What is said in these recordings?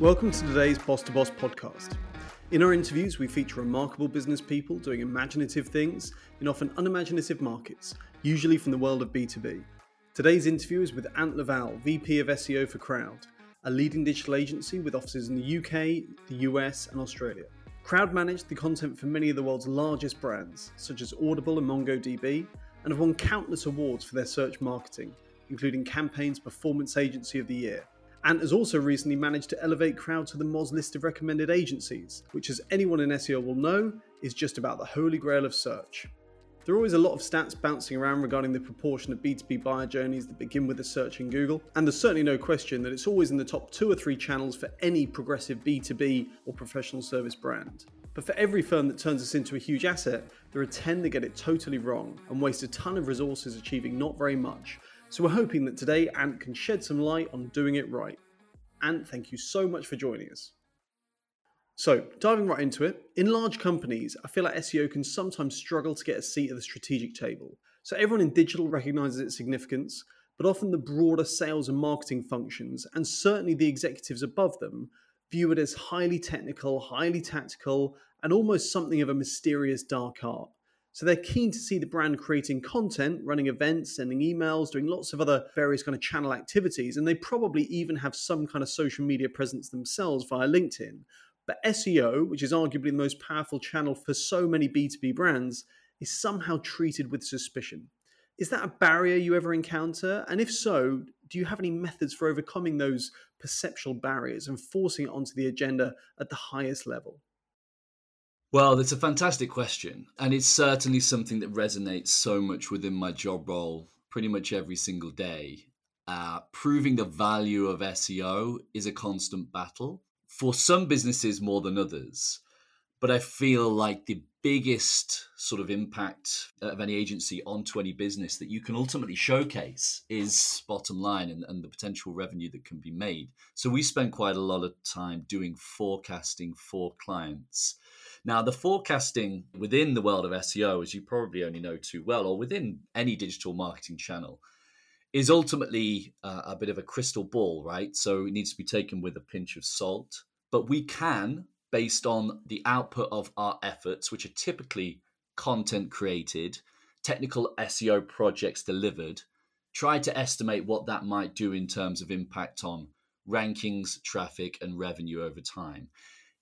Welcome to today's Boss to Boss podcast. In our interviews, we feature remarkable business people doing imaginative things in often unimaginative markets, usually from the world of B2B. Today's interview is with Ant Lavall, VP of SEO for Croud, a leading digital agency with offices in the UK, the US, and Australia. Croud managed the content for many of the world's largest brands, such as Audible and MongoDB, and have won countless awards for their search marketing, including Campaign's Performance Agency of the Year Ant has also recently managed to elevate Croud to the Moz list of recommended agencies, which, as anyone in SEO will know, is just about the holy grail of search. There are always a lot of stats bouncing around regarding the proportion of B2B buyer journeys that begin with a search in Google, and there's certainly no question that it's always in the top two or three channels for any progressive B2B or professional service brand. But for every firm that turns this into a huge asset, there are 10 that get it totally wrong and waste a ton of resources achieving not very much, so we're hoping that today Ant can shed some light on doing it right. Ant, thank you so much for joining us. So, diving right into it, in large companies, I feel like SEO can sometimes struggle to get a seat at the strategic table. So, everyone in digital recognizes its significance, but often the broader sales and marketing functions, and certainly the executives above them, view it as highly technical, highly tactical, and almost something of a mysterious dark art. So they're keen to see the brand creating content, running events, sending emails, doing lots of other various kind of channel activities, and they probably even have some kind of social media presence themselves via LinkedIn. But SEO, which is arguably the most powerful channel for so many B2B brands, is somehow treated with suspicion. Is that a barrier you ever encounter? And if so, do you have any methods for overcoming those perceptual barriers and forcing it onto the agenda at the highest level? Well, that's a fantastic question. And it's certainly something that resonates so much within my job role pretty much every single day. Uh, proving the value of SEO is a constant battle for some businesses more than others. But I feel like the biggest sort of impact of any agency onto any business that you can ultimately showcase is bottom line and, and the potential revenue that can be made. So we spend quite a lot of time doing forecasting for clients now, the forecasting within the world of SEO, as you probably only know too well, or within any digital marketing channel, is ultimately uh, a bit of a crystal ball, right? So it needs to be taken with a pinch of salt. But we can, based on the output of our efforts, which are typically content created, technical SEO projects delivered, try to estimate what that might do in terms of impact on rankings, traffic, and revenue over time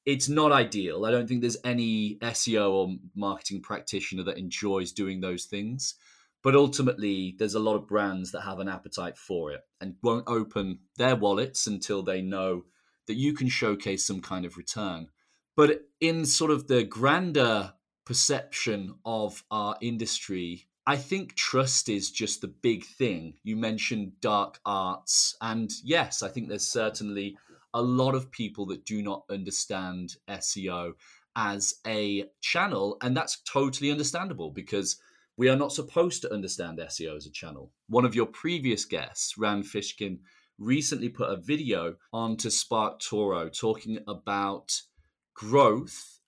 it's not ideal. I don't think there's any SEO or marketing practitioner that enjoys doing those things. But ultimately, there's a lot of brands that have an appetite for it and won't open their wallets until they know that you can showcase some kind of return. But in sort of the grander perception of our industry, I think trust is just the big thing. You mentioned dark arts. And yes, I think there's certainly a lot of people that do not understand SEO as a channel. And that's totally understandable because we are not supposed to understand SEO as a channel. One of your previous guests, Rand Fishkin, recently put a video onto SparkToro talking about growth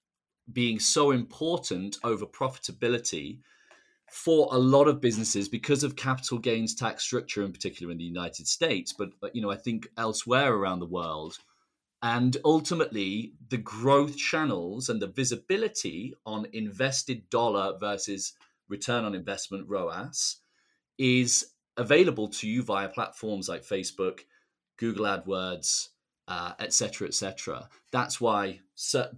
being so important over profitability for a lot of businesses because of capital gains tax structure in particular in the United States but, you know I think elsewhere around the world and ultimately the growth channels and the visibility on invested dollar versus return on investment ROAS is available to you via platforms like Facebook, Google AdWords, etc., uh, etc. Et That's why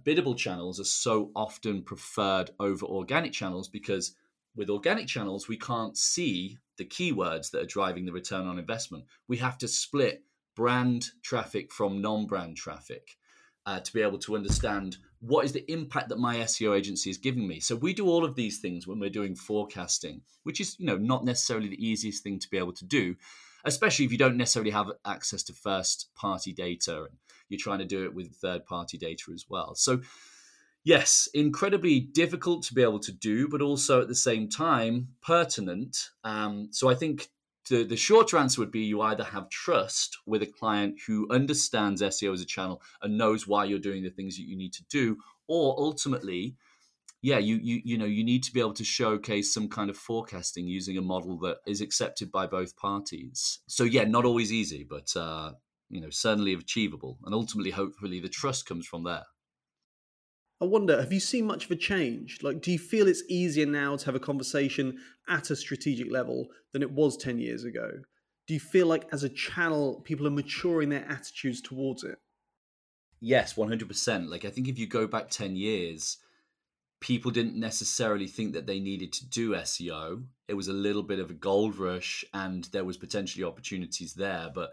biddable channels are so often preferred over organic channels because with organic channels, we can't see the keywords that are driving the return on investment. We have to split brand traffic from non brand traffic uh, to be able to understand what is the impact that my SEO agency is giving me. So we do all of these things when we're doing forecasting, which is you know not necessarily the easiest thing to be able to do, especially if you don't necessarily have access to first party data and you're trying to do it with third party data as well. So yes, incredibly difficult to be able to do, but also at the same time pertinent. Um, so I think the, the shorter answer would be you either have trust with a client who understands SEO as a channel and knows why you're doing the things that you need to do, or ultimately, yeah, you you you know you need to be able to showcase some kind of forecasting using a model that is accepted by both parties. So yeah, not always easy, but uh, you know, certainly achievable. And ultimately, hopefully, the trust comes from there. I wonder, have you seen much of a change? Like, do you feel it's easier now to have a conversation at a strategic level than it was 10 years ago? Do you feel like as a channel, people are maturing their attitudes towards it? Yes, 100%. Like, I think if you go back 10 years, people didn't necessarily think that they needed to do SEO. It was a little bit of a gold rush and there was potentially opportunities there, but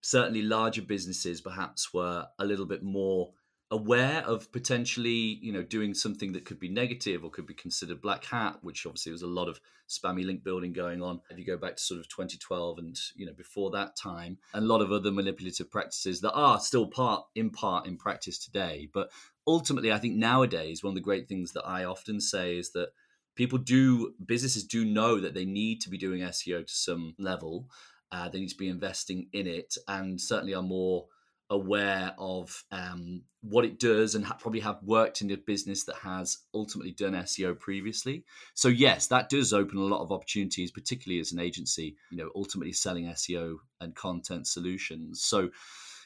certainly larger businesses perhaps were a little bit more aware of potentially you know doing something that could be negative or could be considered black hat which obviously was a lot of spammy link building going on. If you go back to sort of 2012 and you know before that time a lot of other manipulative practices that are still part in part in practice today. But ultimately i think nowadays one of the great things that i often say is that people do businesses do know that they need to be doing seo to some level. Uh, they need to be investing in it and certainly are more aware of um, what it does and ha- probably have worked in a business that has ultimately done SEO previously. So yes, that does open a lot of opportunities, particularly as an agency, you know, ultimately selling SEO and content solutions. So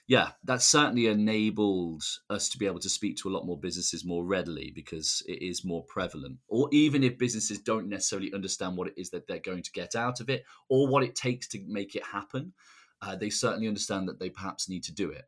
yeah, that's certainly enabled us to be able to speak to a lot more businesses more readily because it is more prevalent. Or even if businesses don't necessarily understand what it is that they're going to get out of it or what it takes to make it happen, uh, they certainly understand that they perhaps need to do it.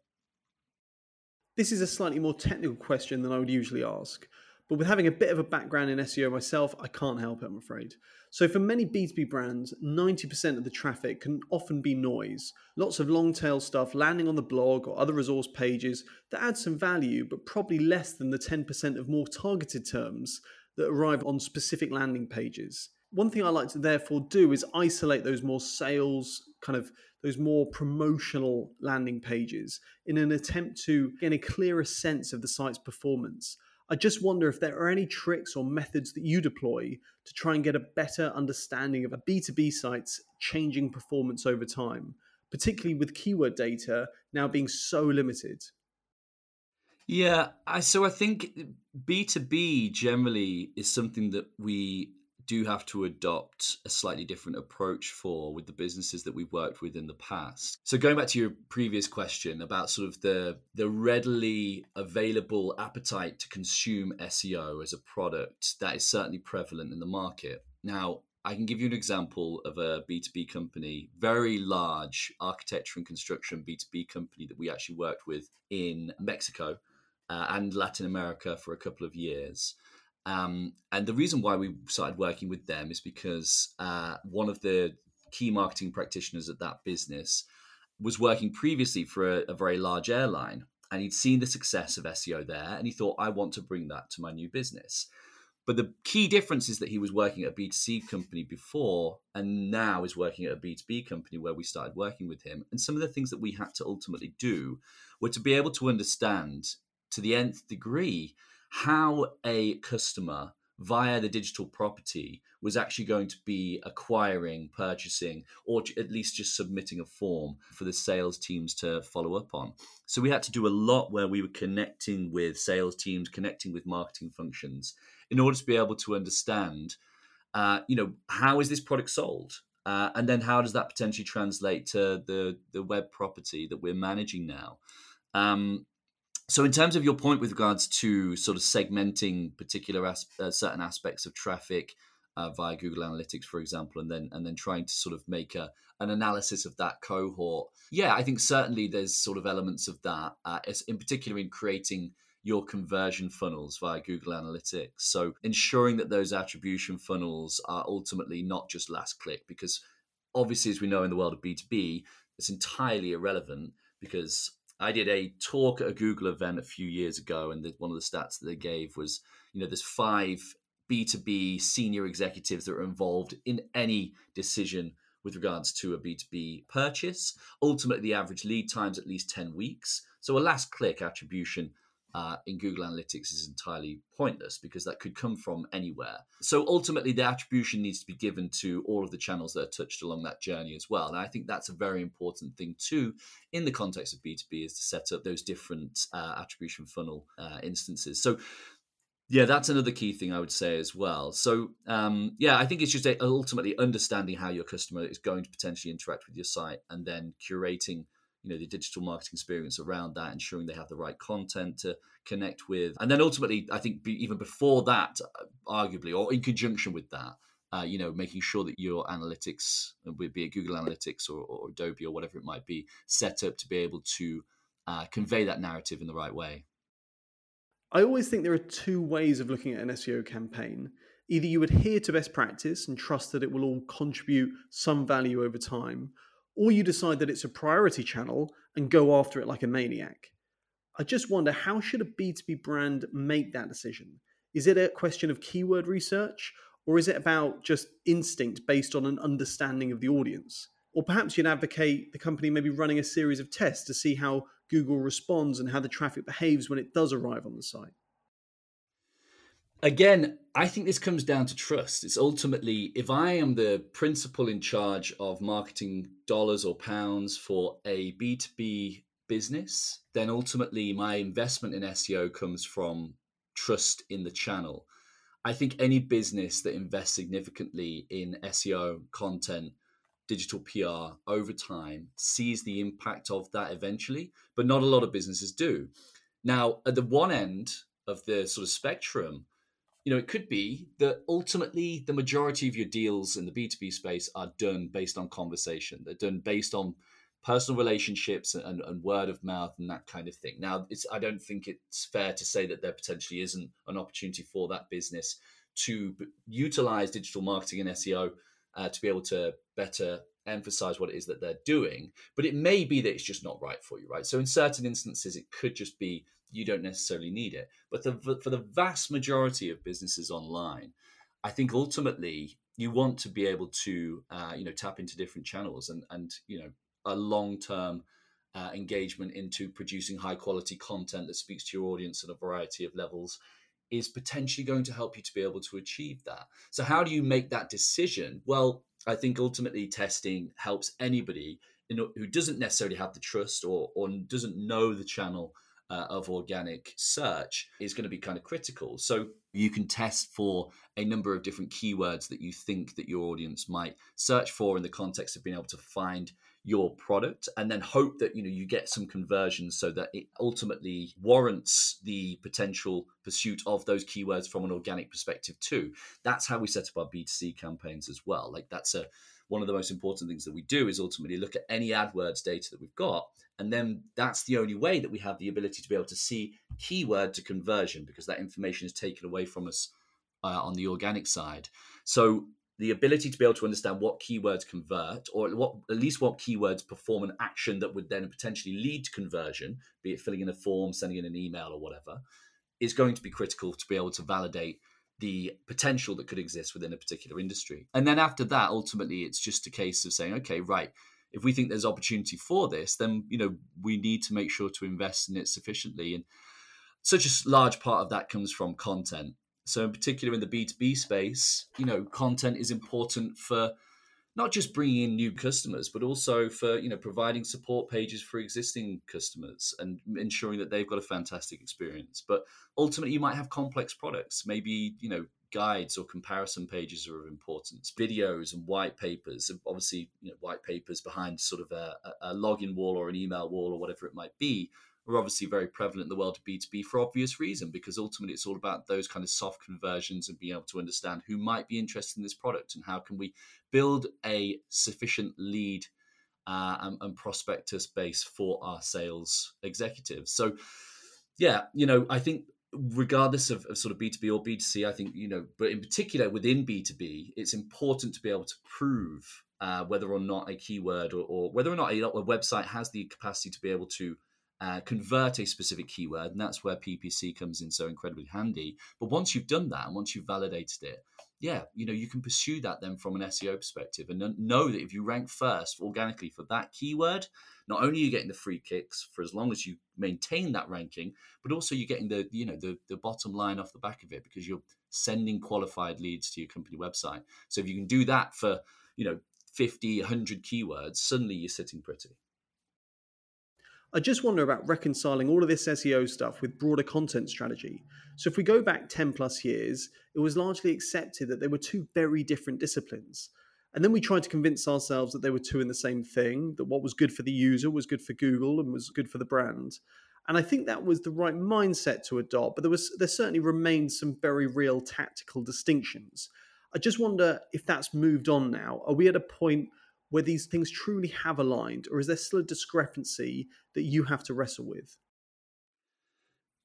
This is a slightly more technical question than I would usually ask, but with having a bit of a background in SEO myself, I can't help it, I'm afraid. So, for many B2B brands, 90% of the traffic can often be noise. Lots of long tail stuff landing on the blog or other resource pages that add some value, but probably less than the 10% of more targeted terms that arrive on specific landing pages. One thing I like to therefore do is isolate those more sales kind of those more promotional landing pages in an attempt to gain a clearer sense of the site's performance. I just wonder if there are any tricks or methods that you deploy to try and get a better understanding of a B2B site's changing performance over time, particularly with keyword data now being so limited. Yeah, I, so I think B2B generally is something that we do have to adopt a slightly different approach for with the businesses that we've worked with in the past. So going back to your previous question about sort of the the readily available appetite to consume SEO as a product that is certainly prevalent in the market. Now, I can give you an example of a B2B company, very large architecture and construction B2B company that we actually worked with in Mexico uh, and Latin America for a couple of years. Um, and the reason why we started working with them is because uh, one of the key marketing practitioners at that business was working previously for a, a, very large airline and he'd seen the success of SEO there and he thought, I want to bring that to my new business. But the key difference is that he was working at a B2C company before and now is working at a B2B company where we started working with him. And some of the things that we had to ultimately do were to be able to understand to the nth degree how a customer via the digital property was actually going to be acquiring, purchasing, or at least just submitting a form for the sales teams to follow up on. So we had to do a lot where we were connecting with sales teams, connecting with marketing functions in order to be able to understand, uh, you know, how is this product sold? Uh, and then how does that potentially translate to the, the web property that we're managing now? Um, so, in terms of your point with regards to sort of segmenting particular as, uh, certain aspects of traffic uh, via Google Analytics, for example, and then and then trying to sort of make a, an analysis of that cohort, yeah, I think certainly there's sort of elements of that, uh, in particular in creating your conversion funnels via Google Analytics. So, ensuring that those attribution funnels are ultimately not just last click, because obviously, as we know in the world of B2B, it's entirely irrelevant because I did a talk at a Google event a few years ago, and the, one of the stats that they gave was, you know, there's five B2B senior executives that are involved in any decision with regards to a B2B purchase. Ultimately, the average lead time is at least 10 weeks. So a last click attribution uh, in Google Analytics is entirely pointless because that could come from anywhere. So ultimately, the attribution needs to be given to all of the channels that are touched along that journey as well. And I think that's a very important thing too, in the context of B2B, is to set up those different uh, attribution funnel uh, instances. So yeah, that's another key thing I would say as well. So, um, yeah, I think it's just ultimately understanding how your customer is going to potentially interact with your site and then curating you know the digital marketing experience around that ensuring they have the right content to connect with. And then ultimately i think even before that arguably or in conjunction with that uh, you know making sure that your analytics be it google analytics or, or, adobe or whatever it might be set up to be able to uh, convey that narrative in the right way. I always think there are two ways of looking at an seo campaign. Either you adhere to best practice and trust that it will all contribute some value over time or you decide that it's a priority channel and go after it like a maniac. I just wonder how should a B2B brand make that decision? Is it a question of keyword research or is it about just instinct based on an understanding of the audience? Or perhaps you'd advocate the company maybe running a series of tests to see how Google responds and how the traffic behaves when it does arrive on the site again, I think this comes down to trust. It's ultimately if I am the principal in charge of marketing dollars or pounds for a B2B business, then ultimately my investment in SEO comes from trust in the channel. I think any business that invests significantly in SEO content, digital PR over time sees the impact of that eventually, but not a lot of businesses do. Now, at the one end of the sort of spectrum, you know, it could be that ultimately the majority of your deals in the B2B space are done based on conversation. They're done based on personal relationships and, and word of mouth and that kind of thing. Now, it's I don't think it's fair to say that there potentially isn't an opportunity for that business to utilize digital marketing and SEO uh, to be able to better emphasize what it is that they're doing. But it may be that it's just not right for you, right? So in certain instances, it could just be you don't necessarily need it. But the, for the vast majority of businesses online, I think ultimately you want to be able to uh, you know tap into different channels and and you know a long term uh, engagement into producing high quality content that speaks to your audience at a variety of levels is potentially going to help you to be able to achieve that. So how do you make that decision? Well, I think ultimately testing helps anybody who doesn't necessarily have the trust or or doesn't know the channel uh, of organic search is going to be kind of critical. So you can test for a number of different keywords that you think that your audience might search for in the context of being able to find your product and then hope that you know you get some conversions so that it ultimately warrants the potential pursuit of those keywords from an organic perspective too that's how we set up our b2c campaigns as well like that's a one of the most important things that we do is ultimately look at any AdWords data that we've got and then that's the only way that we have the ability to be able to see keyword to conversion because that information is taken away from us uh, on the organic side. So the ability to be able to understand what keywords convert or what at least what keywords perform an action that would then potentially lead to conversion, be it filling in a form, sending in an email or whatever, is going to be critical to be able to validate the potential that could exist within a particular industry. And then after that, ultimately, it's just a case of saying, okay, right, if we think there's opportunity for this, then you know we need to make sure to invest in it sufficiently. And such a large part of that comes from content. So in particular in the B2B space, you know, content is important for not just bringing in new customers, but also for you know providing support pages for existing customers and ensuring that they've got a fantastic experience. But ultimately, you might have complex products. Maybe you know guides or comparison pages are of importance. Videos and white papers, obviously, you know, white papers behind sort of a, a login wall or an email wall or whatever it might be, are obviously very prevalent in the world of B2B for obvious reason, because ultimately it's all about those kind of soft conversions and being able to understand who might be interested in this product and how can we build a sufficient lead uh, and, and prospectus base for our sales executives. So, yeah, you know, I think regardless of, of, sort of B2B or B2C, I think, you know, but in particular within B2B, it's important to be able to prove uh, whether or not a keyword or, or whether or not a, a, website has the capacity to be able to uh, convert a specific keyword. And that's where PPC comes in so incredibly handy. But once you've done that and once you've validated it, yeah, you know, you can pursue that then from an SEO perspective and know that if you rank first organically for that keyword, not only are you getting the free kicks for as long as you maintain that ranking, but also you're getting the, you know, the, the bottom line off the back of it because you're sending qualified leads to your company website. So if you can do that for, you know, 50, 100 keywords, suddenly you're sitting pretty. I just wonder about reconciling all of this SEO stuff with broader content strategy. So, if we go back 10 plus years, it was largely accepted that they were two very different disciplines. And then we tried to convince ourselves that they were two in the same thing, that what was good for the user was good for Google and was good for the brand. And I think that was the right mindset to adopt, but there was there certainly remained some very real tactical distinctions. I just wonder if that's moved on now. Are we at a point where these things truly have aligned, or is there still a discrepancy that you have to wrestle with?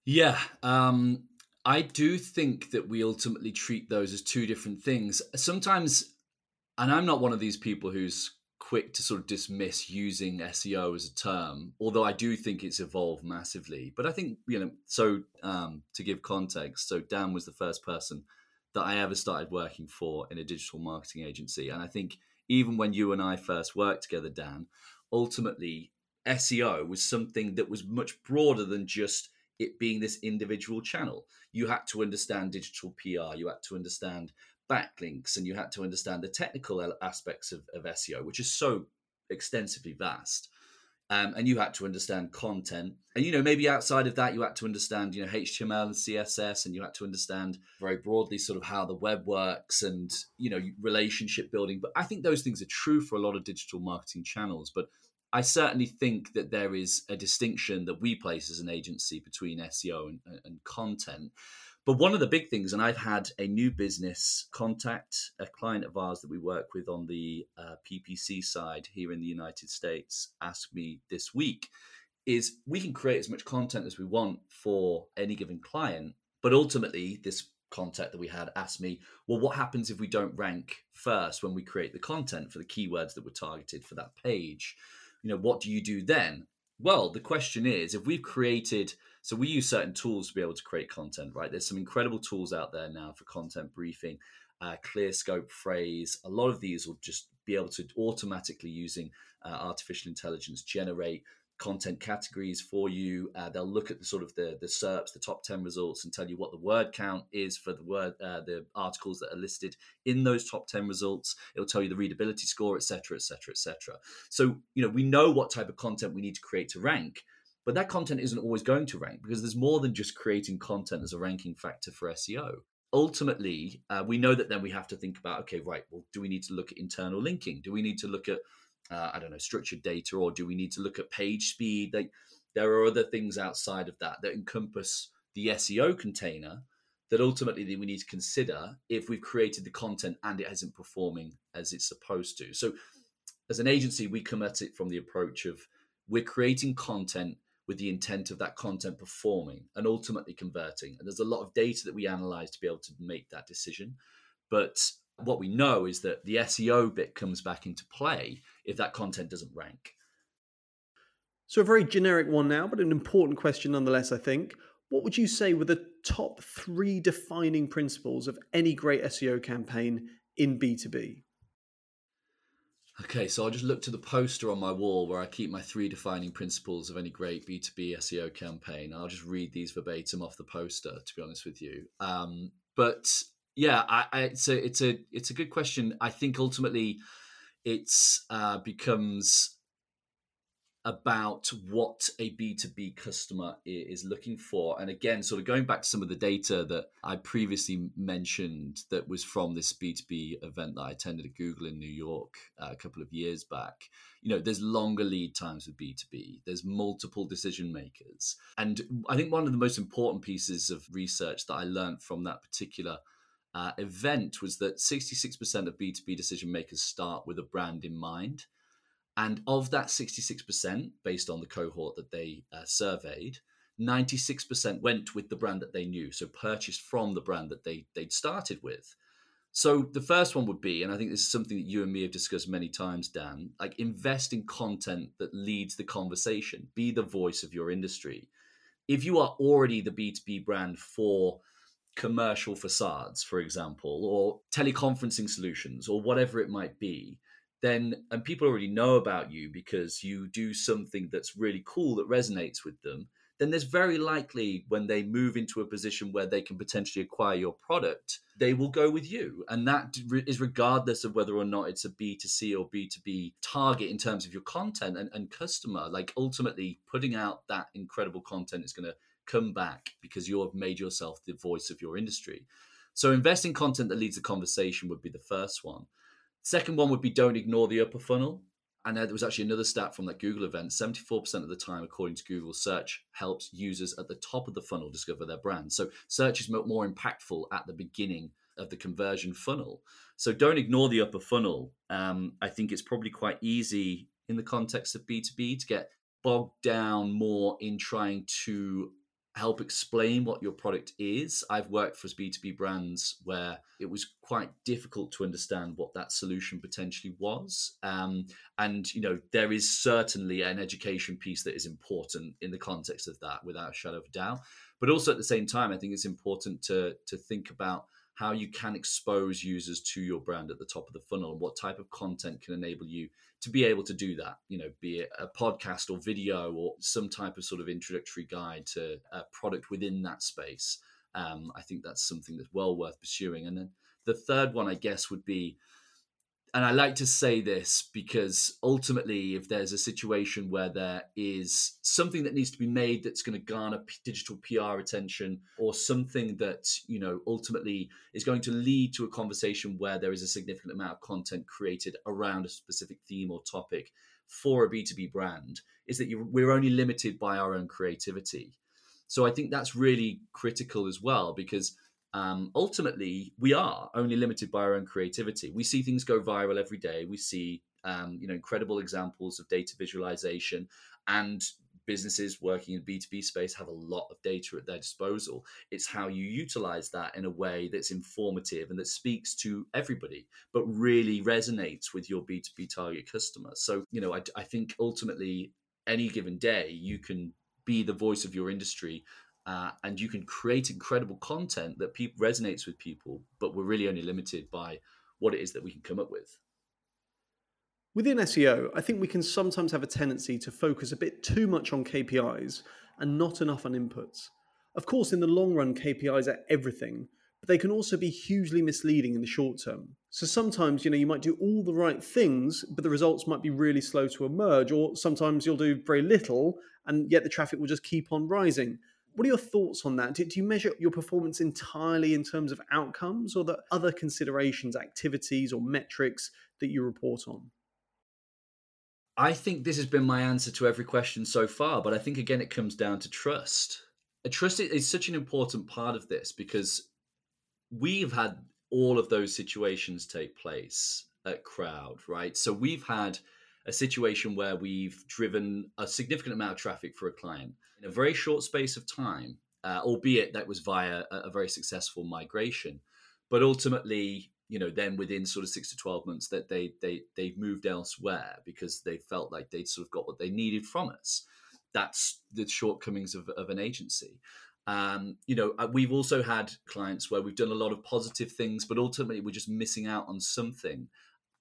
Yeah, um, I do think that we ultimately treat those as two different things. Sometimes, and I'm not one of these people who's quick to sort of dismiss using SEO as a term, although I do think it's evolved massively. But I think, you know, so um, to give context, so Dan was the first person that I ever started working for in a digital marketing agency. And I think even when you and I first worked together, Dan, ultimately SEO was something that was much broader than just it being this individual channel. You had to understand digital PR, you had to understand backlinks, and you had to understand the technical aspects of, of SEO, which is so extensively vast. Um, and you had to understand content. And you know maybe outside of that you had to understand you know html and css and you had to understand very broadly sort of how the web works and you know relationship building. But i think those things are true for a lot of digital marketing channels. But i certainly think that there is a distinction that we place as an agency between seo and, and content but one of the big things, and I've had a new business contact a client of ours that we work with on the uh, PPC side here in the United States ask me this week is we can create as much content as we want for any given client. But ultimately, this contact that we had asked me, well, what happens if we don't rank first when we create the content for the keywords that were targeted for that page? You know, what do you do then? Well, the question is if we've created so we use certain tools to be able to create content, right? There's some incredible tools out there now for content briefing, uh, ClearScope, Frase. A lot of these will just be able to automatically using uh, artificial intelligence generate content categories for you. Uh, they'll look at the sort of the the SERPs, the top ten results, and tell you what the word count is for the word uh, the articles that are listed in those top ten results. It'll tell you the readability score, etc., etc., etc. So you know we know what type of content we need to create to rank. But that content isn't always going to rank because there's more than just creating content as a ranking factor for SEO. Ultimately, uh, we know that then we have to think about okay, right, well, do we need to look at internal linking? Do we need to look at, uh, I don't know, structured data, or do we need to look at page speed? Like, there are other things outside of that that encompass the SEO container that ultimately we need to consider if we've created the content and it isn't performing as it's supposed to. So, as an agency, we come at it from the approach of we're creating content with the intent of that content performing and ultimately converting. And there's a lot of data that we analyze to be able to make that decision. But what we know is that the SEO bit comes back into play if that content doesn't rank. So, a very generic one now, but an important question nonetheless, I think. What would you say were the top three defining principles of any great SEO campaign in B2B? Okay, so I'll just look to the poster on my wall where I keep my three defining principles of any great B2B SEO campaign. I'll just read these verbatim off the poster, to be honest with you. Um, but yeah, I, I, it's a it's a it's a good question. I think ultimately, it's uh, becomes about what a B2B customer is looking for. And again, sort of going back to some of the data that I previously mentioned that was from this B2B event that I attended at Google in New York uh, a couple of years back, you know, there's longer lead times with B2B, there's multiple decision makers. And I think one of the most important pieces of research that I learned from that particular uh, event was that 66% of B2B decision makers start with a brand in mind. And of that 66%, based on the cohort that they uh, surveyed, 96% went with the brand that they knew, so purchased from the brand that they, they'd started with. So the first one would be, and I think this is something that you and me have discussed many times, Dan, like invest in content that leads the conversation, be the voice of your industry. If you are already the B2B brand for commercial facades, for example, or teleconferencing solutions, or whatever it might be, then and people already know about you because you do something that's really cool that resonates with them then there's very likely when they move into a position where they can potentially acquire your product they will go with you. And that is regardless of whether or not it's a b2c or b2b target in terms of your content and, and customer like ultimately putting out that incredible content is going to come back because you have made yourself the voice of your industry. So investing content that leads the conversation would be the first one Second one would be don't ignore the upper funnel. And there was actually another stat from that Google event 74% of the time, according to Google, search helps users at the top of the funnel discover their brand. So search is more impactful at the beginning of the conversion funnel. So don't ignore the upper funnel. Um, I think it's probably quite easy in the context of B2B to get bogged down more in trying to help explain what your product is. I've worked for B2B brands where it was quite difficult to understand what that solution potentially was. Um, and, you know, there is certainly an education piece that is important in the context of that, without a shadow of a doubt. But also at the same time, I think it's important to, to think about how you can expose users to your brand at the top of the funnel and what type of content can enable you to be able to do that you know be it a podcast or video or some type of sort of introductory guide to a product within that space um, i think that's something that's well worth pursuing. And then the third one i guess would be and I like to say this because ultimately, if there's a situation where there is something that needs to be made that's going to garner digital PR attention, or something that you know ultimately is going to lead to a conversation where there is a significant amount of content created around a specific theme or topic for a B2B brand, is that you, we're only limited by our own creativity. So I think that's really critical as well because um, ultimately we are only limited by our own creativity. We see things go viral every day. We see um, you know incredible examples of data visualization and businesses working in b2b space have a lot of data at their disposal it's how you utilize that in a way that's informative and that speaks to everybody but really resonates with your b2b target customer so you know I, I think ultimately any given day you can be the voice of your industry uh, and you can create incredible content that people resonates with people but we're really only limited by what it is that we can come up with. Within seo i think we can sometimes have a tendency to focus a bit too much on kpis and not enough on inputs. Of course in the long run kpis are everything but they can also be hugely misleading in the short term. So sometimes you know you might do all the right things but the results might be really slow to emerge or sometimes you'll do very little and yet the traffic will just keep on rising what are your thoughts on that? Do, do you measure your performance entirely in terms of outcomes, or the other considerations, activities, or metrics that you report on? I think this has been my answer to every question so far, but I think again it comes down to trust. Trust is such an important part of this because we've had all of those situations take place at Croud, right? So we've had a situation where we've driven a significant amount of traffic for a client in a very short space of time, uh, albeit that was via a, a, very successful migration. But ultimately, you know, then within sort of six to twelve months, that they they they moved elsewhere because they felt like they'd sort of got what they needed from us. That's the shortcomings of, of an agency. Um, you know, uh, we've also had clients where we've done a lot of positive things, but ultimately we're just missing out on something.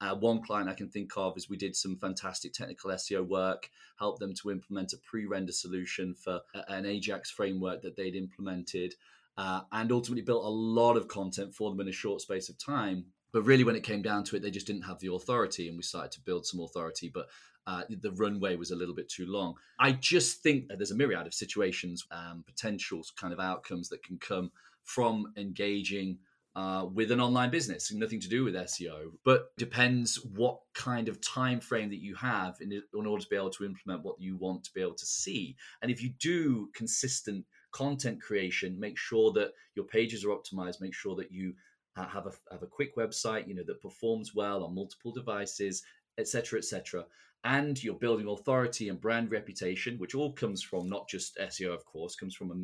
Uh, one client I can think of is we did some fantastic technical SEO work, helped them to implement a pre render solution for an Ajax framework that they'd implemented, uh, and ultimately built a lot of content for them in a short space of time. But really, when it came down to it, they just didn't have the authority, and we started to build some authority. But uh, the runway was a little bit too long. I just think that there's a myriad of situations, um, potential kind of outcomes that can come from engaging uh, with an online business, nothing to do with SEO, but depends what kind of time frame that you have in, in order to be able to implement what you want to be able to see. And if you do consistent content creation, make sure that your pages are optimized, make sure that you uh, have a have a quick website, you know, that performs well on multiple devices, etc., etc. And you're building authority and brand reputation, which all comes from not just SEO, of course, comes from a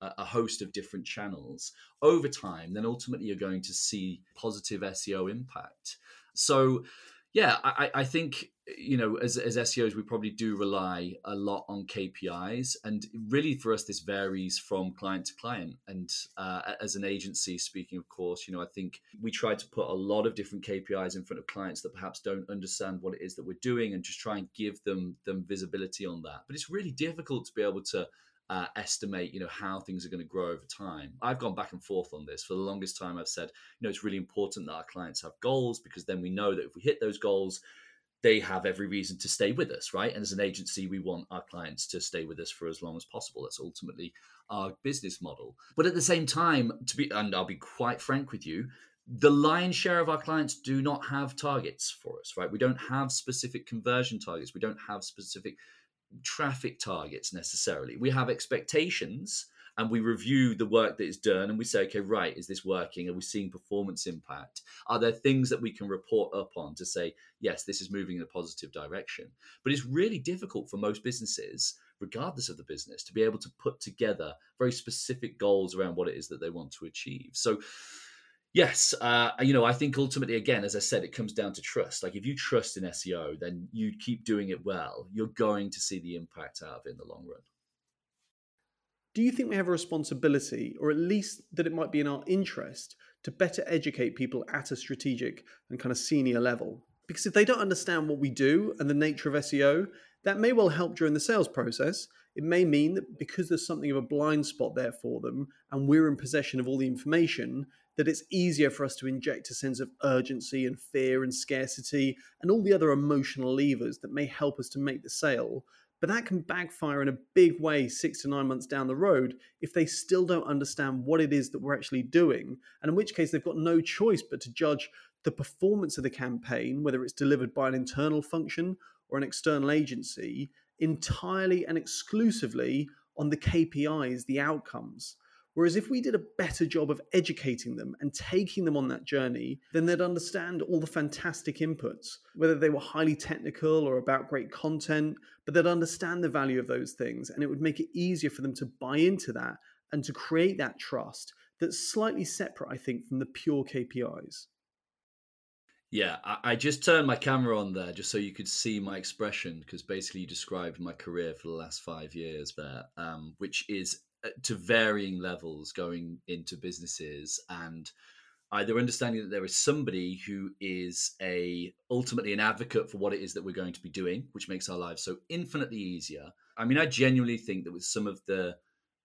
a host of different channels over time, then ultimately you're going to see positive SEO impact. So, yeah, I, I think you know as, as SEOs we probably do rely a lot on KPIs, and really for us this varies from client to client. And uh, as an agency, speaking of course, you know I think we try to put a lot of different KPIs in front of clients that perhaps don't understand what it is that we're doing, and just try and give them them visibility on that. But it's really difficult to be able to uh, estimate, you know, how things are going to grow over time. I've gone back and forth on this for the longest time. I've said, you know, it's really important that our clients have goals because then we know that if we hit those goals, they have every reason to stay with us, right? And as an agency, we want our clients to stay with us for as long as possible. That's ultimately our business model. But at the same time, to be, and I'll be quite frank with you, the lion's share of our clients do not have targets for us, right? We don't have specific conversion targets. We don't have specific traffic targets necessarily. We have expectations and we review the work that is done and we say, okay, right, is this working? Are we seeing performance impact? Are there things that we can report up on to say, yes, this is moving in a positive direction? But it's really difficult for most businesses, regardless of the business, to be able to put together very specific goals around what it is that they want to achieve. So, Yes, uh, you know, I think ultimately, again, as I said, it comes down to trust. Like if you trust in SEO, then you keep doing it well. You're going to see the impact out of it in the long run do you think we have a responsibility, or at least that it might be in our interest, to better educate people at a strategic and kind of senior level? Because if they don't understand what we do and the nature of SEO, that may well help during the sales process. It may mean that because there's something of a blind spot there for them and we're in possession of all the information, that it's easier for us to inject a sense of urgency and fear and scarcity and all the other emotional levers that may help us to make the sale but that can backfire in a big way six to nine months down the road if they still don't understand what it is that we're actually doing. And in which case, they've got no choice but to judge the performance of the campaign, whether it's delivered by an internal function or an external agency, entirely and exclusively on the KPIs, the outcomes. Whereas if we did a better job of educating them and taking them on that journey, then they'd understand all the fantastic inputs, whether they were highly technical or about great content, but they'd understand the value of those things. And it would make it easier for them to buy into that and to create that trust that's slightly separate, I think, from the pure KPIs. Yeah, I, just turned my camera on there just so you could see my expression because basically you described my career for the last five years there, um, which is Uh, to varying levels going into businesses and either understanding that there is somebody who is a ultimately an advocate for what it is that we're going to be doing which makes our lives so infinitely easier. I mean i genuinely think that with some of the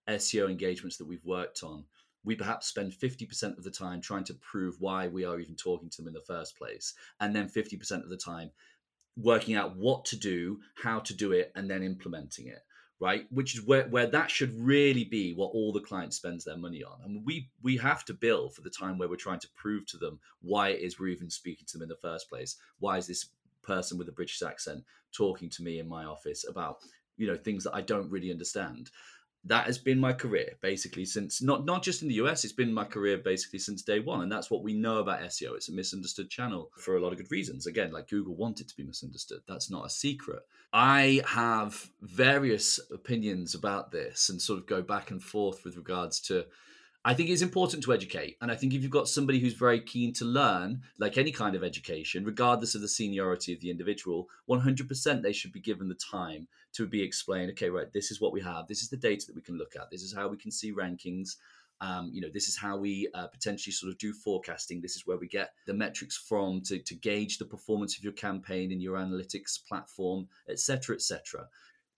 seo engagements that we've worked on we perhaps spend 50% of the time trying to prove why we are even talking to them in the first place and then 50% of the time working out what to do how to do it and then implementing it right? Which is where, where that should really be what all the client spends their money on. And we we have to bill for the time where we're trying to prove to them why it is we're even speaking to them in the first place. Why is this person with a british accent talking to me in my office about you know things that i don't really understand that has been my career basically since not not just in the US it's been my career basically since day 1 and that's what we know about SEO it's a misunderstood channel for a lot of good reasons. Again like Google wanted to be misunderstood. That's not a secret. I have various opinions about this and sort of go back and forth with regards to I think it's important to educate. And I think if you've got somebody who's very keen to learn, like any kind of education, regardless of the seniority of the individual, 100% they should be given the time to be explained, okay, right, this is what we have. This is the data that we can look at. This is how we can see rankings. Um, you know, this is how we uh, potentially sort of do forecasting. This is where we get the metrics from to, to gauge the performance of your campaign in your analytics platform, etc., etc.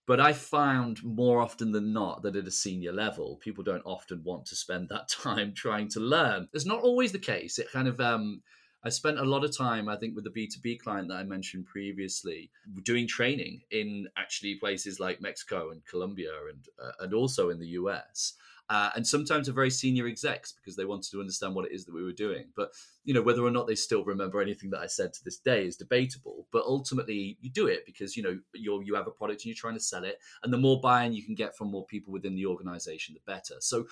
But I found more often than not that at a senior level, people don't often want to spend that time trying to learn. It's not always the case. It kind of, um, I spent a lot of time, I think, with the B2B client that I mentioned previously, doing training in actually places like Mexico and Colombia and, uh, and also in the US uh, and sometimes are very senior execs because they wanted to understand what it is that we were doing. But you know whether or not they still remember anything that I said to this day is debatable. But ultimately, you do it because you know you you have a product and you're trying to sell it, and the more buy-in you can get from more people within the organization, the better. So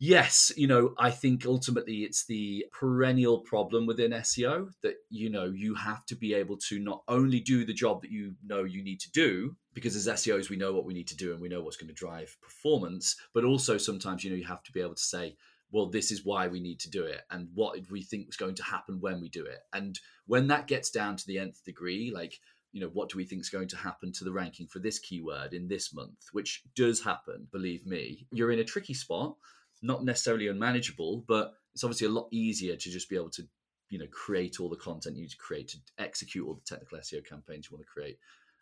yes, you know, I think ultimately it's the perennial problem within SEO that, you know, you have to be able to not only do the job that you know you need to do, because as SEOs, we know what we need to do and we know what's going to drive performance, but also sometimes, you know, you have to be able to say, well, this is why we need to do it and what we think is going to happen when we do it. And when that gets down to the nth degree, like, you know, what do we think is going to happen to the ranking for this keyword in this month, which does happen, believe me, you're in a tricky spot not necessarily unmanageable, but it's obviously a lot easier to just be able to, you know, create all the content you need to create to execute all the technical SEO campaigns you want to create.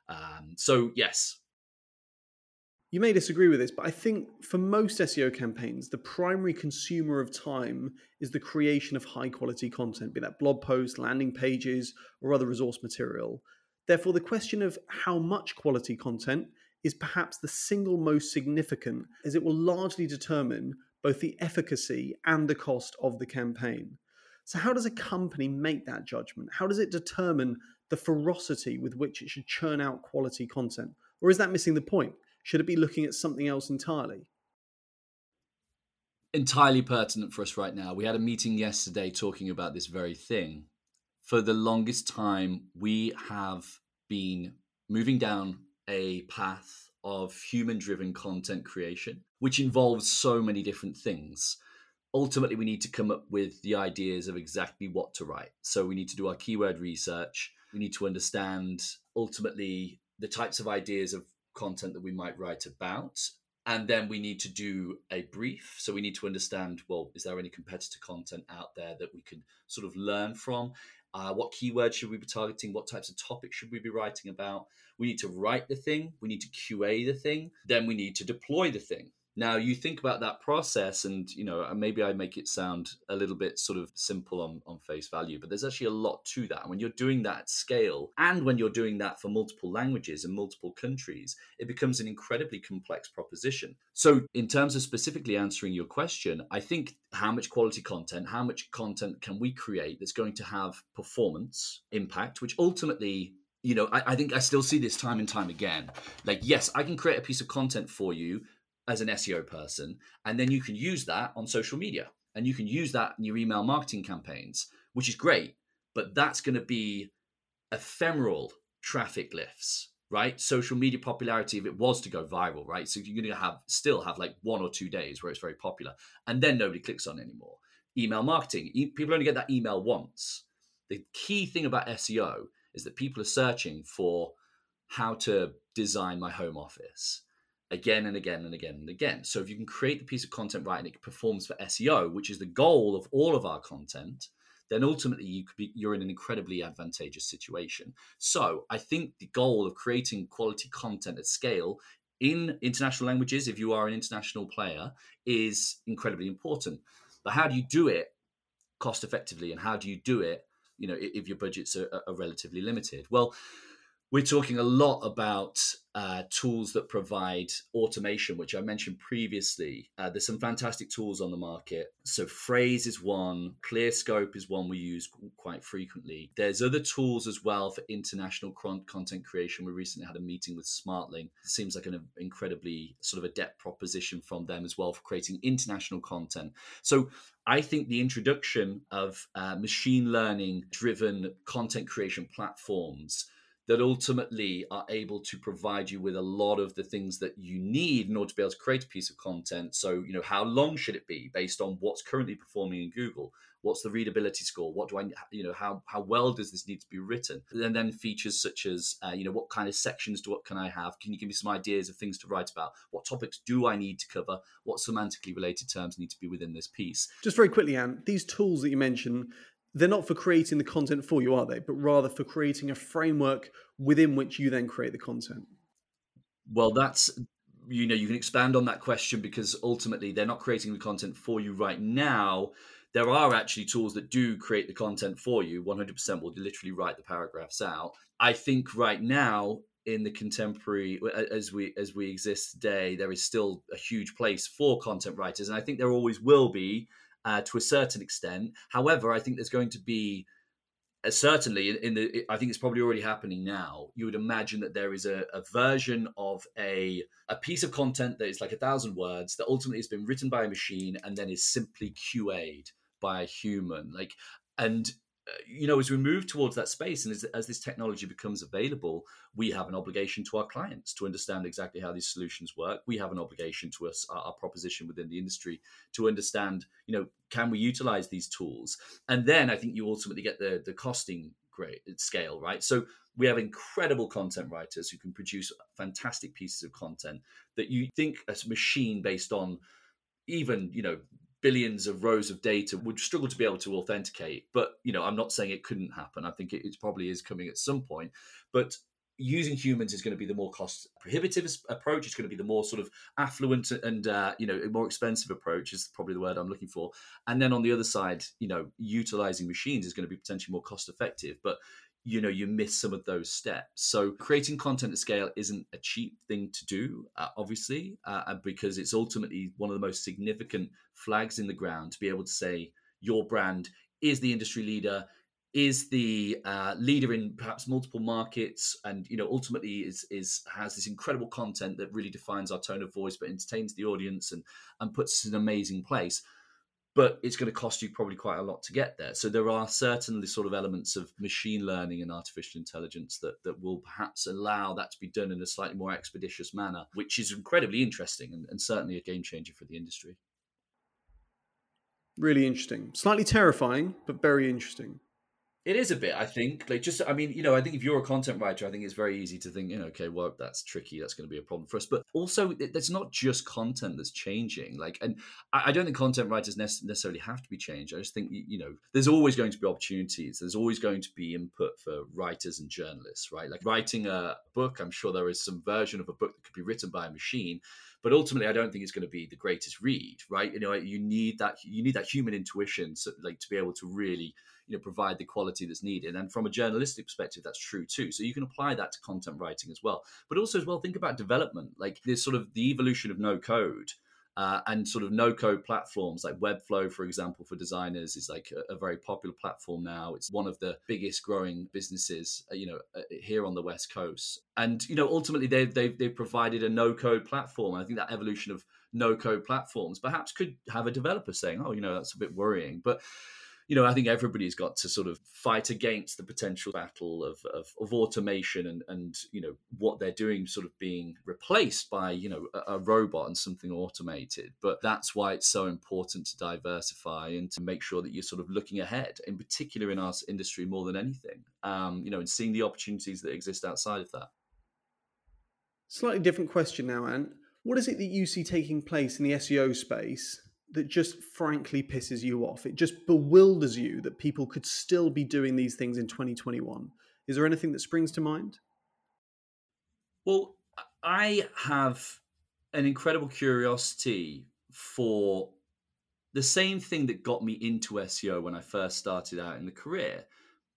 Um, so yes. You may disagree with this, but I think for most SEO campaigns, the primary consumer of time is the creation of high quality content, be that blog posts, landing pages, or other resource material. Therefore, the question of how much quality content is perhaps the single most significant, as it will largely determine both the efficacy and the cost of the campaign. So, how does a company make that judgment? How does it determine the ferocity with which it should churn out quality content? Or is that missing the point? Should it be looking at something else entirely? Entirely pertinent for us right now. We had a meeting yesterday talking about this very thing. For the longest time, we have been moving down a path of human driven content creation, which involves so many different things. Ultimately, we need to come up with the ideas of exactly what to write. So, we need to do our keyword research. We need to understand ultimately the types of ideas of content that we might write about. And then we need to do a brief. So we need to understand well, is there any competitor content out there that we can sort of learn from? Uh, what keywords should we be targeting? What types of topics should we be writing about? We need to write the thing, we need to QA the thing, then we need to deploy the thing. Now you think about that process, and you know uh, maybe I make it sound a little bit sort of simple on, on face value, but there's actually a lot to that. When you're doing that at scale, and when you're doing that for multiple languages and multiple countries, it becomes an incredibly complex proposition. So, in terms of specifically answering your question, I think how much quality content, how much content can we create that's going to have performance impact, which ultimately you know, I, I, think I still see this time and time again. Like, yes, I can create a piece of content for you as an SEO person. And then you can use that on social media and you can use that in your email marketing campaigns, which is great. But that's going to be ephemeral traffic lifts, right? Social media popularity, if it was to go viral, right? So you're going to have still have like one or two days where it's very popular and then nobody clicks on anymore. Email marketing, people only get that email once. The key thing about SEO is that people are searching for how to design my home office again and again and again and again. So if you can create the piece of content right and it performs for SEO, which is the goal of all of our content, then ultimately you could be you're in an incredibly advantageous situation. So I think the goal of creating quality content at scale in international languages, if you are an international player, is incredibly important. But how do you do it cost effectively, and how do you do it? You know, if your budgets are, are relatively limited. Well, we're talking a lot about uh, tools that provide automation, which I mentioned previously. Uh, there's some fantastic tools on the market. So, Frase is one, ClearScope is one we use quite frequently. There's other tools as well for international content creation. We recently had a meeting with Smartling. It seems like an incredibly sort of adept proposition from them as well for creating international content. So, I think the introduction of uh, machine learning driven content creation platforms that ultimately are able to provide you with a lot of the things that you need in order to be able to create a piece of content. So, you know, how long should it be based on what's currently performing in Google? What's the readability score? What do I, you know, how how well does this need to be written? And then features such as, uh, you know, what kind of sections do what can I have? Can you give me some ideas of things to write about? What topics do I need to cover? What semantically related terms need to be within this piece? Just very quickly, Ant, these tools that you mentioned, they're not for creating the content for you, are they? But rather for creating a framework within which you then create the content. Well, that's you know you can expand on that question because ultimately they're not creating the content for you right now. There are actually tools that do create the content for you. 100% will literally write the paragraphs out. I think right now in the contemporary as we as we exist today there is still a huge place for content writers and i think there always will be uh, to a certain extent. However, I think there's going to be uh, certainly in the i think it's probably already happening now you would imagine that there is a, a, version of a a piece of content that is like a thousand words that ultimately has been written by a machine and then is simply qa'd by a human like and you know, as we move towards that space and as, as, this technology becomes available, we have an obligation to our clients to understand exactly how these solutions work. We have an obligation to us, our, our proposition within the industry to understand, you know, can we utilize these tools? And then I think you ultimately get the the costing great scale, right? So we have incredible content writers who can produce fantastic pieces of content that you think a machine based on even you know billions of rows of data would struggle to be able to authenticate. But you know, I'm not saying it couldn't happen. I think it, it probably is coming at some point. But using humans is going to be the more cost prohibitive approach. It's going to be the more sort of affluent and uh, you know more expensive approach is probably the word I'm looking for. And then on the other side, you know, utilizing machines is going to be potentially more cost effective. But you know you miss some of those steps. So creating content at scale isn't a cheap thing to do uh, obviously uh, because it's ultimately one of the most significant flags in the ground to be able to say your brand is the industry leader, is the uh, leader in perhaps multiple markets, and you know ultimately is is has this incredible content that really defines our tone of voice, but entertains the audience and and puts us in an amazing place but it's going to cost you probably quite a lot to get there. So there are certainly sort of elements of machine learning and artificial intelligence that that will perhaps allow that to be done in a slightly more expeditious manner, which is incredibly interesting and, and certainly a game changer for the industry. Really interesting. Slightly terrifying, but very interesting. It is a bit, I think. Like, just, I mean, you know, I think if you're a content writer, I think it's very easy to think, you know, okay, well, that's tricky. That's going to be a problem for us. But also, it's not just content that's changing. Like, and I don't think content writers necessarily have to be changed. I just think, you know, there's always going to be opportunities. There's always going to be input for writers and journalists, right? Like writing a book, I'm sure there is some version of a book that could be written by a machine but ultimately i don't think it's going to be the greatest read right you know you need that you need that human intuition so, like to be able to really you know provide the quality that's needed and from a journalistic perspective that's true too so you can apply that to content writing as well but also as well think about development like this sort of the evolution of no code uh, and sort of no code platforms like Webflow, for example, for designers is like a, a, very popular platform now. It's one of the biggest growing businesses, uh, you know, uh, here on the West Coast. And, you know, ultimately they've, they've, they've provided a no code platform. I think that evolution of no code platforms perhaps could have a developer saying, oh, you know, that's a bit worrying. But, you know, I think everybody's got to sort of fight against the potential battle of, of, of, automation and, and, you know, what they're doing sort of being replaced by, you know, a, a, robot and something automated. But that's why it's so important to diversify and to make sure that you're sort of looking ahead, in particular in our industry more than anything, um, you know, and seeing the opportunities that exist outside of that. Slightly different question now, Ant. What is it that you see taking place in the SEO space that just frankly pisses you off? It just bewilders you that people could still be doing these things in 2021. Is there anything that springs to mind? Well, I have an incredible curiosity for the same thing that got me into SEO when I first started out in the career.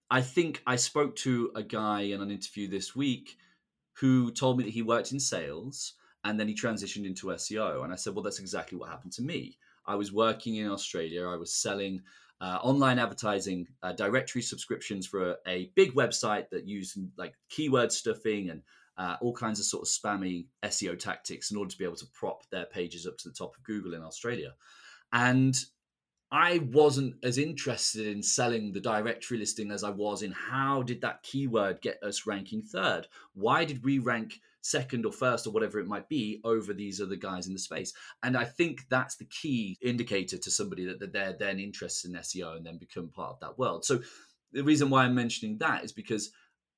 I think I spoke to a guy in an interview this week who told me that he worked in sales and then he transitioned into SEO. And I said, well, that's exactly what happened to me. I was working in Australia. I was selling uh, online advertising uh, directory subscriptions for a, a, big website that used like keyword stuffing and uh, all kinds of sort of spammy SEO tactics in order to be able to prop their pages up to the top of Google in Australia. And I wasn't as interested in selling the directory listing as I was in how did that keyword get us ranking third? Why did we rank second or first or whatever it might be over these other guys in the space? And I think that's the key indicator to somebody that they're then interested in SEO and then become part of that world. So the reason why I'm mentioning that is because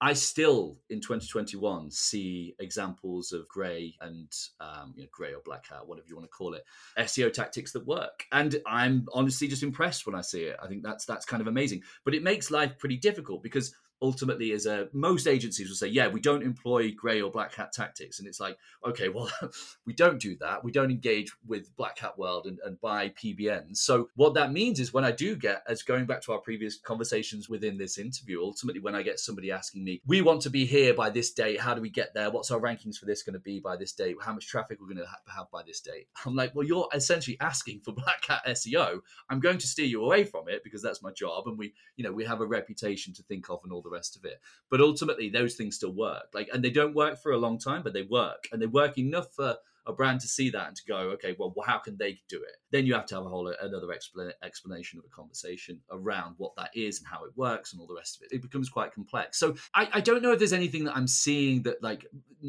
I still in 2021 see examples of grey and um, you know, grey or black hat, whatever you want to call it, SEO tactics that work, and I'm honestly just impressed when I see it. I think that's that's kind of amazing, but it makes life pretty difficult because ultimately as a uh, most agencies will say yeah we don't employ grey or black hat tactics. And it's like okay well we don't do that. We don't engage with black hat world and, and buy pbns so what that means is when i do get as going back to our previous conversations within this interview ultimately when i get somebody asking me we want to be here by this date. How do we get there? What's our rankings for this going to be by this date? How much traffic we're going to have by this date? I'm like well you're essentially asking for black hat seo i'm going to steer you away from it because that's my job and we you know we have a reputation to think of and all the rest of it. But ultimately, those things still work. Like, and they don't work for a long time, but they work, and they work enough for a brand to see that and to go, okay, well, how can they do it? Then you have to have a whole uh, another explanation of a conversation around what that is and how it works and all the rest of it. It becomes quite complex. So I, I don't know if there's anything that I'm seeing that like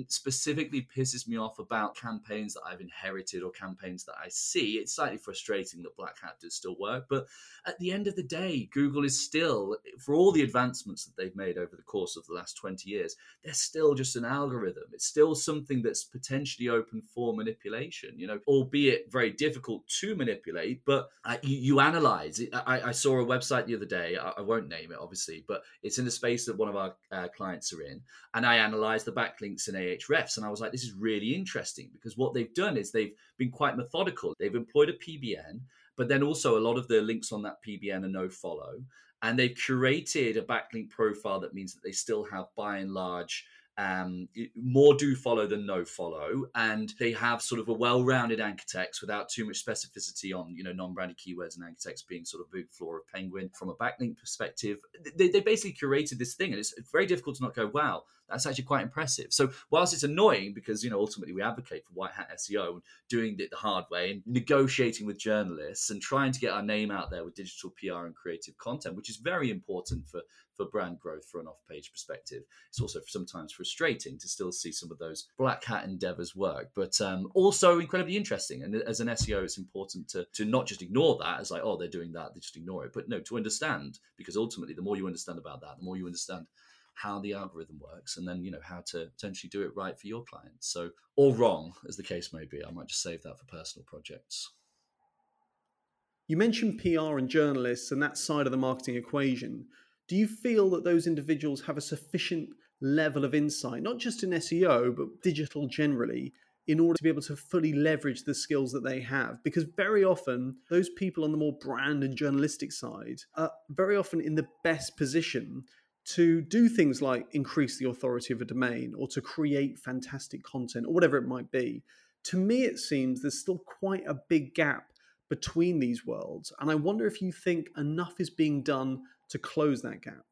specifically pisses me off about campaigns that I've inherited or campaigns that I see. It's slightly frustrating that Black Hat does still work, but at the end of the day, Google is still, for all the advancements that they've made over the course of the last 20 years, they're still just an algorithm. It's still something that's potentially open for manipulation, you know, albeit very difficult to manipulate, but uh, you, you, analyze. I, I, saw a website the other day, I, I, won't name it obviously, but it's in the space that one of our uh, clients are in. And I analyzed the backlinks in Ahrefs and I was like, this is really interesting because what they've done is they've been quite methodical. They've employed a PBN, but then also a lot of the links on that PBN are no follow. And they've curated a backlink profile that means that they still have by and large um, more do follow than no follow, and they have sort of a well-rounded anchor text without too much specificity on you know non-branded keywords and anchor text being sort of big floor of penguin from a backlink perspective. They, they basically curated this thing, and it's very difficult to not go, wow, that's actually quite impressive. So whilst it's annoying because you know ultimately we advocate for white hat SEO and doing it the hard way and negotiating with journalists and trying to get our name out there with digital PR and creative content, which is very important for for brand growth for an off-page perspective. It's also sometimes frustrating to still see some of those black hat endeavors work, but um, also incredibly interesting. And as an SEO, it's important to to not just ignore that as like, oh, they're doing that, they just ignore it, but no, to understand because ultimately, the more you understand about that, the more you understand how the algorithm works and then you know how to potentially do it right for your clients so or wrong as the case may be i might just save that for personal projects you mentioned pr and journalists and that side of the marketing equation do you feel that those individuals have a sufficient level of insight, not just in SEO, but digital generally, in order to be able to fully leverage the skills that they have? Because very often, those people on the more brand and journalistic side are very often in the best position to do things like increase the authority of a domain or to create fantastic content or whatever it might be. To me, it seems there's still quite a big gap between these worlds. And I wonder if you think enough is being done to close that gap?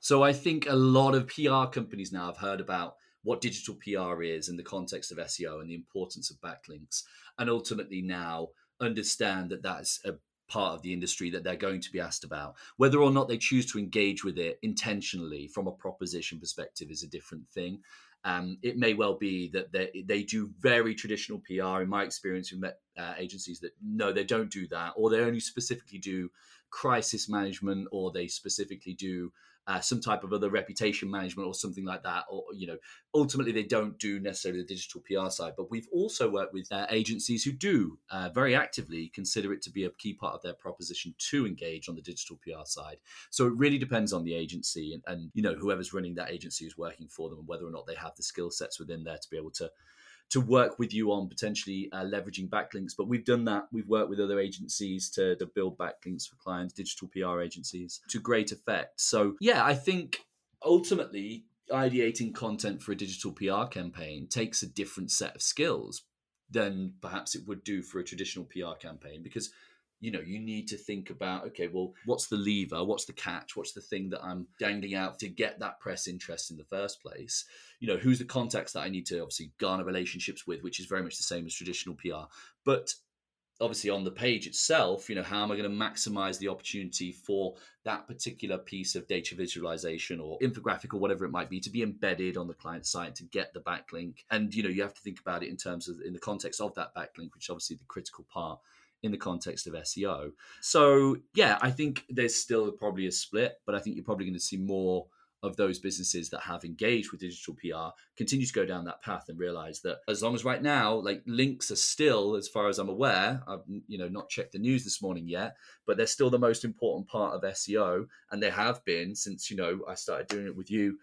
So I think a lot of PR companies now have heard about what digital PR is in the context of SEO and the importance of backlinks, and ultimately now understand that that's a part of the industry that they're going to be asked about. Whether or not they choose to engage with it intentionally from a proposition perspective is a different thing. Um, it may well be that they, they do very traditional PR. In my experience, we've met uh, agencies that no, they don't do that, or they only specifically do crisis management, or they specifically do uh, some type of other reputation management or something like that. Or, you know, ultimately they don't do necessarily the digital PR side. But we've also worked with uh, agencies who do uh, very actively consider it to be a key part of their proposition to engage on the digital PR side. So it really depends on the agency and, and you know, whoever's running that agency is working for them and whether or not they have the skill sets within there to be able to to work with you on potentially uh, leveraging backlinks. But we've done that. We've worked with other agencies to, to build backlinks for clients, digital PR agencies, to great effect. So, yeah, I think ultimately ideating content for a digital PR campaign takes a different set of skills than perhaps it would do for a traditional PR campaign because you know you need to think about okay well what's the lever? What's the catch? What's the thing that i'm dangling out to get that press interest in the first place? You know who's the contacts that i need to obviously garner relationships with which is very much the same as traditional pr but obviously on the page itself you know how am i going to maximize the opportunity for that particular piece of data visualization or infographic or whatever it might be to be embedded on the client site to get the backlink? And you know you have to think about it in terms of in the context of that backlink which is obviously the critical part in the context of SEO. So, yeah, I think there's still probably a split, but I think you're probably going to see more of those businesses that have engaged with digital PR continue to go down that path and realize that as long as right now, like links are still, as far as I'm aware, I've you know not checked the news this morning yet, but they're still the most important part of SEO, and they have been since you know I started doing it with you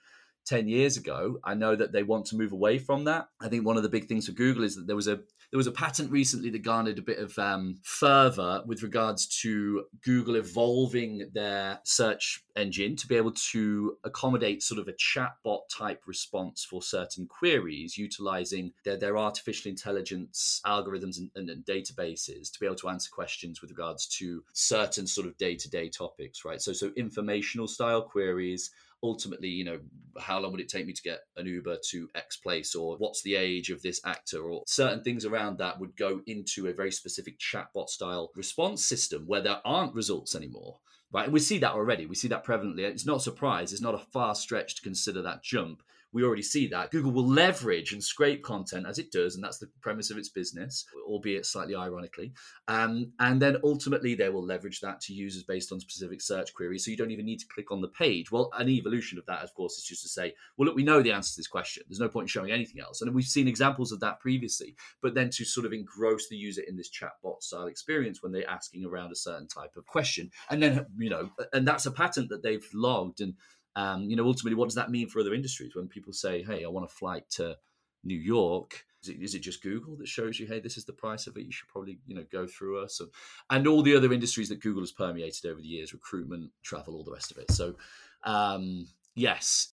10 years ago. I know that they want to move away from that. I think one of the big things for Google is that there was a there was a patent recently that garnered a bit of um, fervor with regards to Google evolving their search engine to be able to accommodate sort of a chatbot type response for certain queries, utilizing their, their artificial intelligence algorithms and, and, and databases to be able to answer questions with regards to certain sort of day to day topics, right? So, so informational style queries ultimately, you know, how long would it take me to get an Uber to X place, or what's the age of this actor, or certain things around that would go into a very specific chatbot style response system where there aren't results anymore. Right, and we see that already. We see that prevalently. It's not a surprise. It's not a far stretch to consider that jump we already see that. Google will leverage and scrape content as it does, and that's the premise of its business, albeit slightly ironically. Um, and then ultimately, they will leverage that to users based on specific search queries. So you don't even need to click on the page. Well, an evolution of that, of course, is just to say, well, look, we know the answer to this question. There's no point in showing anything else. And we've seen examples of that previously. But then to sort of engross the user in this chatbot style experience when they're asking around a certain type of question. And then, you know, and that's a patent that they've logged. And um, you know, ultimately, what does that mean for other industries when people say, "Hey, I want a flight to New York"? Is it, is it just Google that shows you, "Hey, this is the price of it. You should probably, you know, go through us," and, and all the other industries that Google has permeated over the years, recruitment, travel, all the rest of it. So, um, Yes.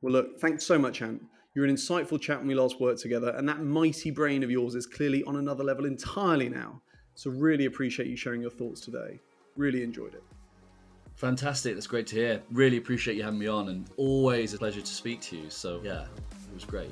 Well, look, thanks so much, Ant. You're an insightful chap when we last worked together, and that mighty brain of yours is clearly on another level entirely now. So, really appreciate you sharing your thoughts today. Really enjoyed it. Fantastic. That's great to hear. Really appreciate you having me on, and always a pleasure to speak to you. So, yeah, it was great.